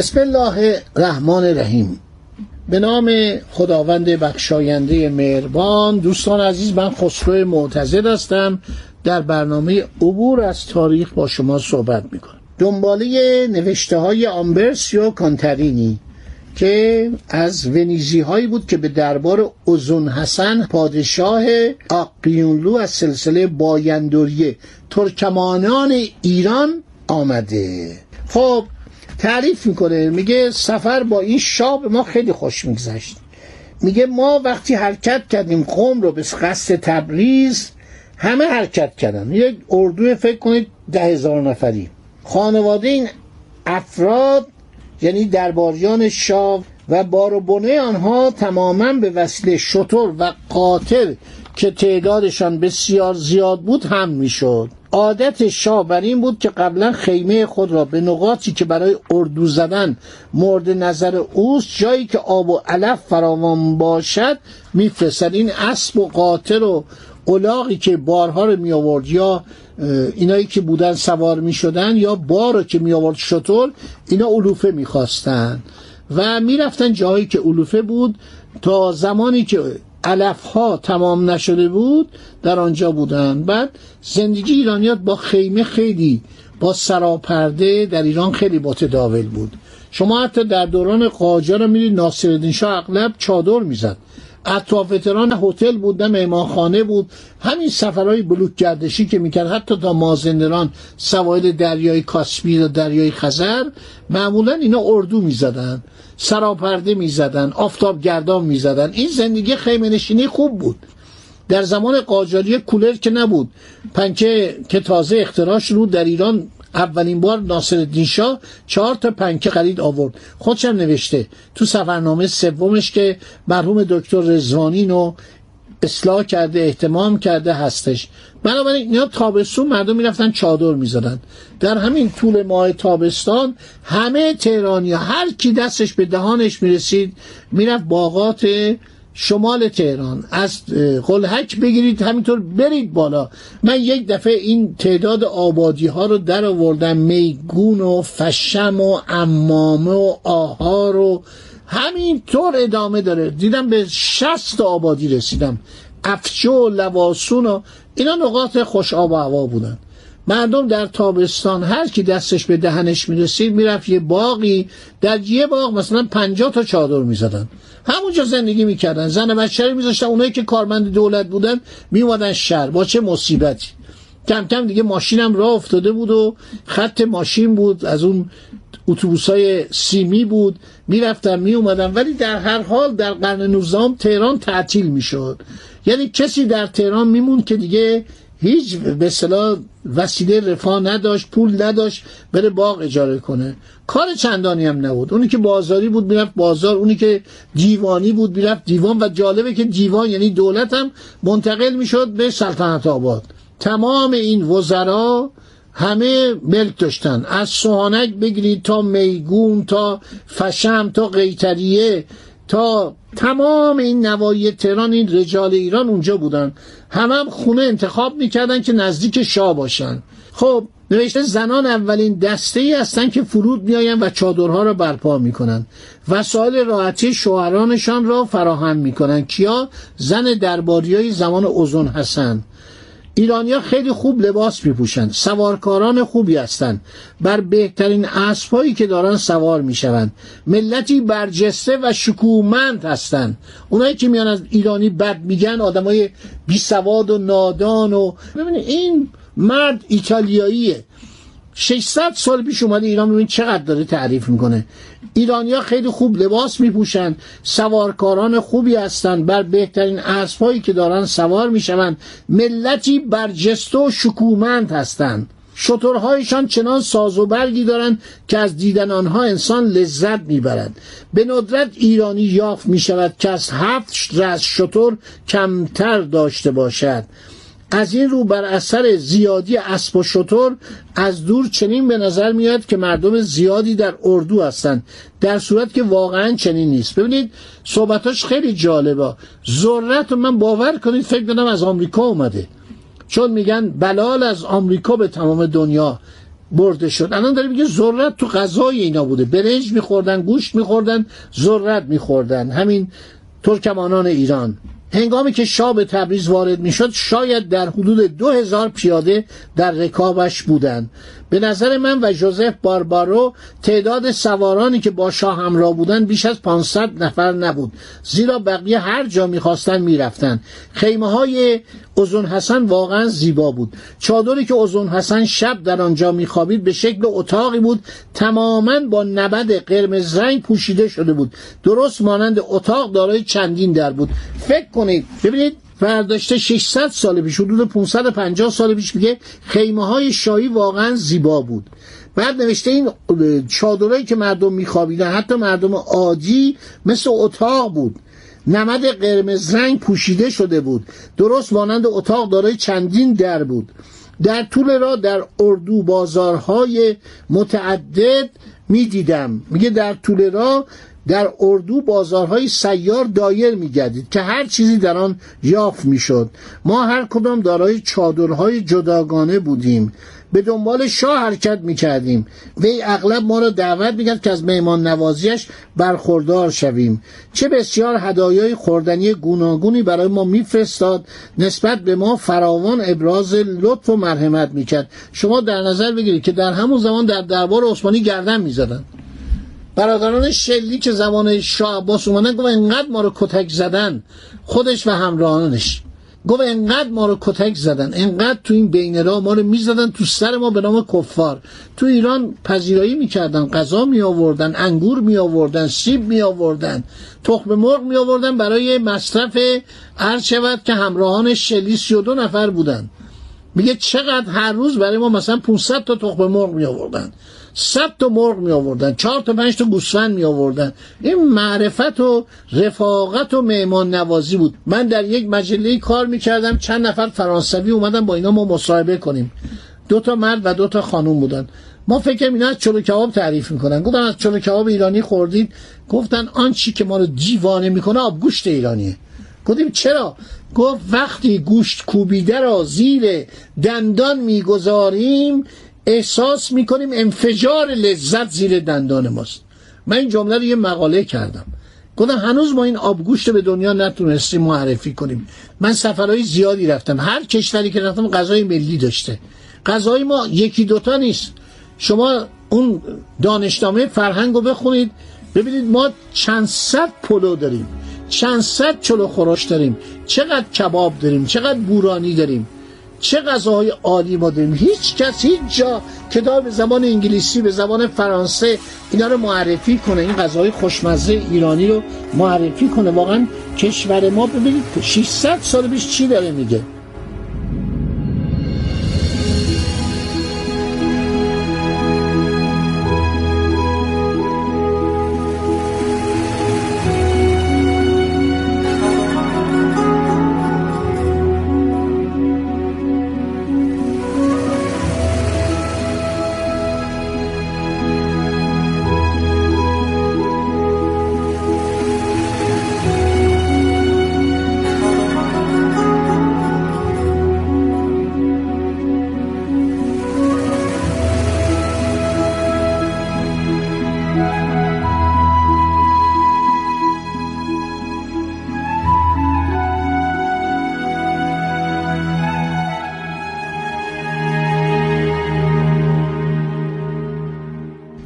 بسم الله الرحمن الرحیم. به نام خداوند بخشاینده مهربان دوستان عزیز من خسرو معتزد هستم. در برنامه عبور از تاریخ با شما صحبت می‌کنم. دنباله نوشته های آمبرسیو کانترینی که از ونیزی هایی بود که به دربار اوزون حسن پادشاه آقیونلو از سلسله بایندوریه ترکمانان ایران آمده. خب تعریف می‌کنه میگه سفر با این شاه به ما خیلی خوش میگذشت. میگه ما وقتی حرکت کردیم قوم رو به قصد تبریز همه حرکت کردن. یک اردو فکر کنید ده هزار نفری. خانواده این افراد یعنی درباریان شاه و بار و بنه آنها تماما به وسیله شطور و قاطر که تعدادشان بسیار زیاد بود هم می‌شد. عادت شاه بر این بود که قبلا خیمه خود را به نقاطی که برای اردو زدن مورد نظر اوست جایی که آب و علف فراوان باشد میفرستد. این اسب و قاطر و الاغی که بارها رو می آورد یا اینایی که بودن سوار می شدن یا بار رو که می آورد شطور اینا علوفه می خواستن و می رفتن جایی که علوفه بود تا زمانی که علف ها تمام نشده بود در آنجا بودن. بعد زندگی ایرانیات با خیمه خیلی با سراپرده در ایران خیلی متداول بود. شما حتی در دوران قاجار میرید ناصرالدین شاه اغلب چادر می‌زد. اطراف تهران هتل بود نه مهمانخانه بود. همین سفرهای بلوک گردشی که می‌کرد حتی تا مازندران سواحل دریای کاسپی و دریای خزر معمولا اینا اردو می‌زدن سراپرده می‌زدن آفتاب گردان می‌زدن. این زندگی خیمه نشینی خوب بود. در زمان قاجاری کولر که نبود. پنکه که تازه اختراع شد در ایران اولین بار ناصر شاه چهار تا پنکه خرید آورد. خودشم نوشته تو سفرنامه سومش که مرحوم دکتر رزوانی رو اصلاح کرده احتمام کرده هستش. بنابراین اینا تابستون مردم می‌رفتن چادر می‌زدن. در همین طول ماه تابستان همه تهرانی هر کی دستش به دهانش می‌رسید می‌رفت باغات شمال تهران. از قلحک بگیرید همینطور برید بالا. من یک دفعه این تعداد آبادی ها رو در آوردم. میگون و فشم و امامه و آهار و همینطور ادامه داره. دیدم به شست آبادی رسیدم. افچو و لواسون و اینا نقاط خوش آب و هوا بودن. مردم در تابستان هر کی دستش به دهنش می‌رسید می‌رفت یه باقی در یه باغ مثلا پنجاه تا چادر می‌زدن. همونجا زندگی می‌کردن. زن بچه رو میذاشتن. اونایی که کارمند دولت بودن میومدن شهر. با چه مصیبتی؟ کم کم دیگه ماشینم راه افتاده بود و خط ماشین بود. از اون اتوبوس های سیمی بود. می‌رفتن میومدن ولی در هر حال در قرن 19 تهران تعطیل می‌شد. یعنی کسی در تهران میمون که دیگه هیچ به اصطلاح وسیله رفاه نداشت پول نداشت بره باغ اجاره کنه. کار چندانی هم نبود. اونی که بازاری بود می‌رفت بازار. اونی که دیوانی بود می‌رفت دیوان. و جالبه که دیوان یعنی دولت هم منتقل می‌شد به سلطنت آباد. تمام این وزرا همه ملک داشتن. از سوهانک بگیرید تا میگون تا فشم تا قیتریه. تا تمام این نوایی تهران این رجال ایران اونجا بودن. همه هم خونه انتخاب می‌کردن که نزدیک شاه باشن. خب نوشته زنان اولین دسته ای هستن که فرود میآیند و چادرها را برپا می‌کنن وسایل راحتی شوهرانشان را فراهم می‌کنن کیا؟ زن درباری های زمان اوزون حسن. ایرانیا خیلی خوب لباس میپوشند. سوارکاران خوبی هستند. بر بهترین اسبهایی که دارن سوار می‌شوند. ملتی برجسته و شکومند هستند. اونایی که میان از ایرانی بد میگن آدمای بی سواد و نادان و ببینید این مرد ایتالیاییه. 600 سال پیش اومده ایران ببین چقدر داره تعریف می‌کنه. ایرانیا خیلی خوب لباس میپوشند سوارکاران خوبی هستند بر بهترین اسبهایی که دارن سوار می‌شوند. ملتی برجسته و شکومند هستند. شترهایشان چنان ساز و برگی دارند که از دیدن آنها انسان لذت می‌برد. به ندرت ایرانی یافت می شود که از هفت رأس شتر کمتر داشته باشد. از این رو بر اثر زیادی اسب و شتر از دور چنین به نظر میاد که مردم زیادی در اردو هستند. در صورت که واقعا چنین نیست. ببینید صحبتاش خیلی جالبه. ذرت من باور کنید فکر کنم از آمریکا اومده. چون میگن بلال از آمریکا به تمام دنیا برده شد. الان داره میگه ذرت تو غذای اینا بوده. برنج میخوردن گوشت میخوردن ذرت میخوردن. همین ترکمانان ایران. هنگامی که شاه به تبریز وارد می‌شد شاید در حدود دو هزار پیاده در رکابش بودند. به نظر من و جوزف باربارو تعداد سوارانی که با شاه همراه بودند بیش از 500 نفر نبود. زیرا بقیه هر جا می‌خواستند می‌رفتند خیمه های اوزون حسن واقعا زیبا بود. چادری که اوزون حسن شب در آنجا میخوابید به شکل اتاقی بود تماما با نبد قرمز رنگ پوشیده شده بود. درست مانند اتاق دارای چندین در بود. فکر کنید ببینید برداشته 600 سال پیش حدود 550 سال پیش میگه خیمه های شاهی واقعا زیبا بود. بعد نوشته این چادرایی که مردم میخوابیدن حتی مردم عادی مثل اتاق بود. نمد قرمز رنگ پوشیده شده بود. درست مانند اتاق دارای چندین در بود. در طول را در اردو بازارهای متعدد می‌دیدم. میگه در طول را در اردو بازارهای سیار دایر میگردید که هر چیزی در آن یافت می‌شد. ما هر کدام دارای چادرهای جداگانه بودیم. به دنبال شاه حرکت می‌کردیم. وی اغلب ما را دعوت می‌کرد که از مهمان نوازیش برخوردار شویم. چه بسیار هدایای خوردنی گوناگونی برای ما میفرستاد. نسبت به ما فراوان ابراز لطف و مرحمت می‌کرد. شما در نظر بگیرید که در همون زمان در دربار عثمانی گردن می‌زدند. برادران شلی که زمان شاه عباس اومدن گفت انقدر ما رو کتک زدن خودش و همراهانش. گفت انقدر ما رو کتک زدن انقدر تو این بین را ما رو می‌زدن تو سر ما به نام کفار. تو ایران پذیرایی می‌کردن غذا می آوردن انگور می آوردن سیب می آوردن تخم مرغ می آوردن برای مصرف هر شود که همراهان شلی 32 نفر بودن. میگه چقدر هر روز برای ما مثلا 500 تا تخم مرغ می آوردن صد تا مرغ می آوردن چهار تا پنج تا گوسفند می آوردن این معرفت و رفاقت و مهمان نوازی بود. من در یک مجله کار می کردم چند نفر فرانسوی اومدن با اینا ما مصاحبه کنیم. دو تا مرد و دو تا خانوم بودن. ما فکر اینا از چلو کباب تعریف می‌کنن. گفتم از چلو کباب ایرانی خوردید گفتن آن چی که ما رو دیوانه می‌کنه آبگوشت ایرانیه. گفتیم چرا؟ گفت وقتی گوشت کوبیده را زیر دندان می‌گذاریم احساس می‌کنیم انفجار لذت زیر دندان ماست. من این جمله رو یه مقاله کردم. گفتم هنوز ما این آبگوشت به دنیا نتونستیم معرفی کنیم. من سفرهای زیادی رفتم. هر کشوری که رفتم غذای ملی داشته. غذای ما یکی دوتا نیست. شما اون دانشنامه فرهنگ رو بخونید. ببینید ما چند صد پلو داریم. چند صد چلو خورش داریم. چقدر کباب داریم. چقدر بورانی داریم. چه غذاهای عالی ما داریم؟ هیچ کس هیچ جا. کتاب به زبان انگلیسی به زبان فرانسه اینا رو معرفی کنه. این غذاهای خوشمزه ایرانی رو معرفی کنه. واقعا کشور ما ببینید 600 سال پیش چی داره میگه؟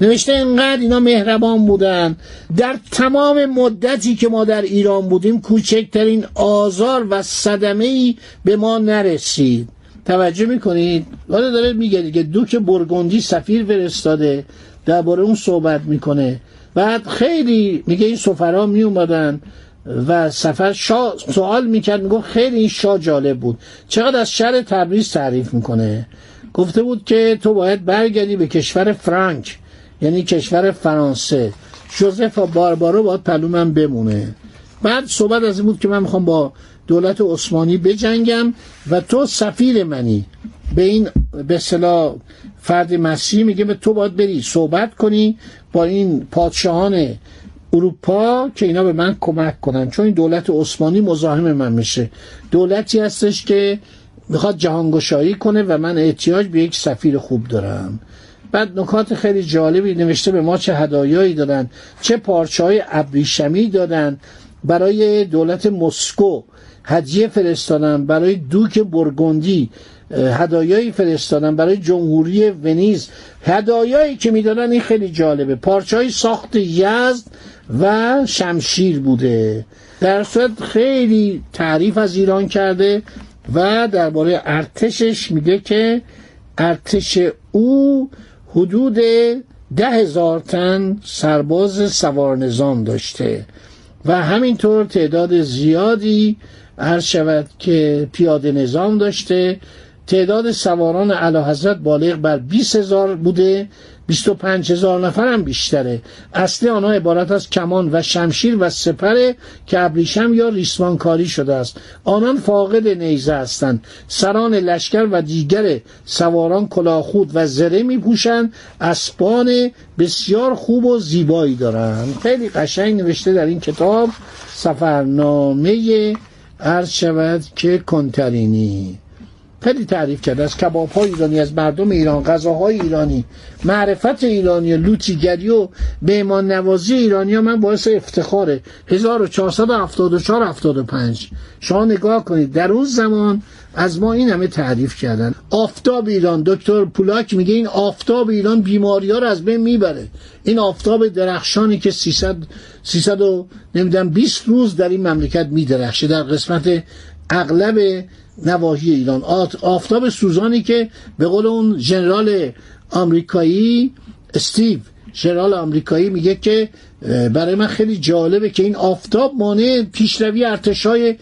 نوشته انقدر اینا مهربان بودن. در تمام مدتی که ما در ایران بودیم کوچکترین آزار و صدمه ای به ما نرسید. توجه می‌کنید؟ حالا داره میگه دیگه دوک برگندی سفیر فرستاده درباره اون صحبت می‌کنه. بعد خیلی میگه این سفرا می اومدن و سفر شاه سوال می‌کرد می‌گفت خیلی این شاه جالب بود. چقدر از شهر تبریز تعریف می‌کنه؟ گفته بود که تو باید برگردی به کشور فرانک. یعنی کشور فرانسه. جوزف باربارو باید پلومم بمونه. بعد صحبت از این بود که من می‌خوام با دولت عثمانی بجنگم و تو سفیر منی. به این به صلاح فرد مسیحی میگه به تو باید بری. صحبت کنی با این پادشاهان اروپا که اینا به من کمک کنن. چون این دولت عثمانی مزاحم من میشه. دولتی هستش که می‌خواد جهانگشایی کنه و من احتیاج به یک سفیر خوب دارم. بعد نکات خیلی جالبی نوشته به ما چه هدایایی دادن چه پارچه های ابریشمی دادن. برای دولت مسکو هدیه فرستادن برای دوک برگندی هدایایی فرستادن. برای جمهوری ونیز هدایایی که می‌دادن این خیلی جالبه. پارچه های ساخت یزد و شمشیر بوده. در صورت خیلی تعریف از ایران کرده و درباره ارتشش میگه که ارتش او حدود ده هزار تن سرباز سوار نظام داشته و همینطور تعداد زیادی عرض شود که پیاده نظام داشته تعداد سواران علا حضرت بالغ بر 20 هزار بوده 25 هزار نفر هم بیشتره. اصلی آنها عبارت از کمان و شمشیر و سپره که ابریشم یا ریسمانکاری شده است. آنان فاقد نیزه هستند. سران لشکر و دیگر سواران کلاخود و زره می پوشند اسبان بسیار خوب و زیبایی دارند. خیلی قشنگ نوشته در این کتاب سفرنامه عرض شود که کنترینی. خیلی تعریف کرده از کباب های ایرانی از مردم ایران غذاهای ایرانی معرفت ایرانی لوتیگری و بیمان نوازی ایرانی ها من باعث افتخاره. 1474 75 شما نگاه کنید در اون زمان از ما این همه تعریف کردن. آفتاب ایران دکتر پولاک میگه این آفتاب ایران بیماری ها رو از بین می‌بره. این آفتاب درخشانی که 300 300 و نمی‌دونم 20 روز در این مملکت میدرخشه. در قسمت اغلب نواحی ایران. آفتاب سوزانی که به قول اون ژنرال آمریکایی استیو ژنرال آمریکایی میگه که برای من خیلی جالبه که این آفتاب مانع پیشروی ارتشای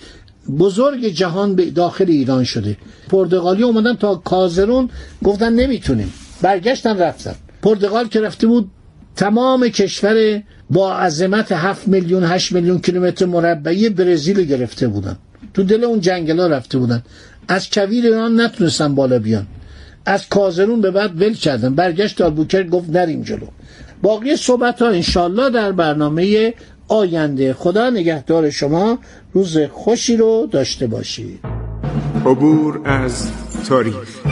بزرگ جهان به داخل ایران شده. پرتغالی اومدن تا کازرون گفتن نمی‌تونیم. برگشتن رفتن. پرتغال که رفته بود تمام کشور با عظمت 7 میلیون 8 میلیون کیلومتر مربعی برزیل گرفته بودن. تو دل اون جنگلا رفته بودن. از کویر ایران نتونستن بالا بیان. از کازرون به بعد ول کردن. برگشت آلبوکر گفت نریم جلو. باقی صحبت ها انشالله در برنامه آینده. خدا نگهدار شما. روز خوشی رو داشته باشید. عبور از تاریخ.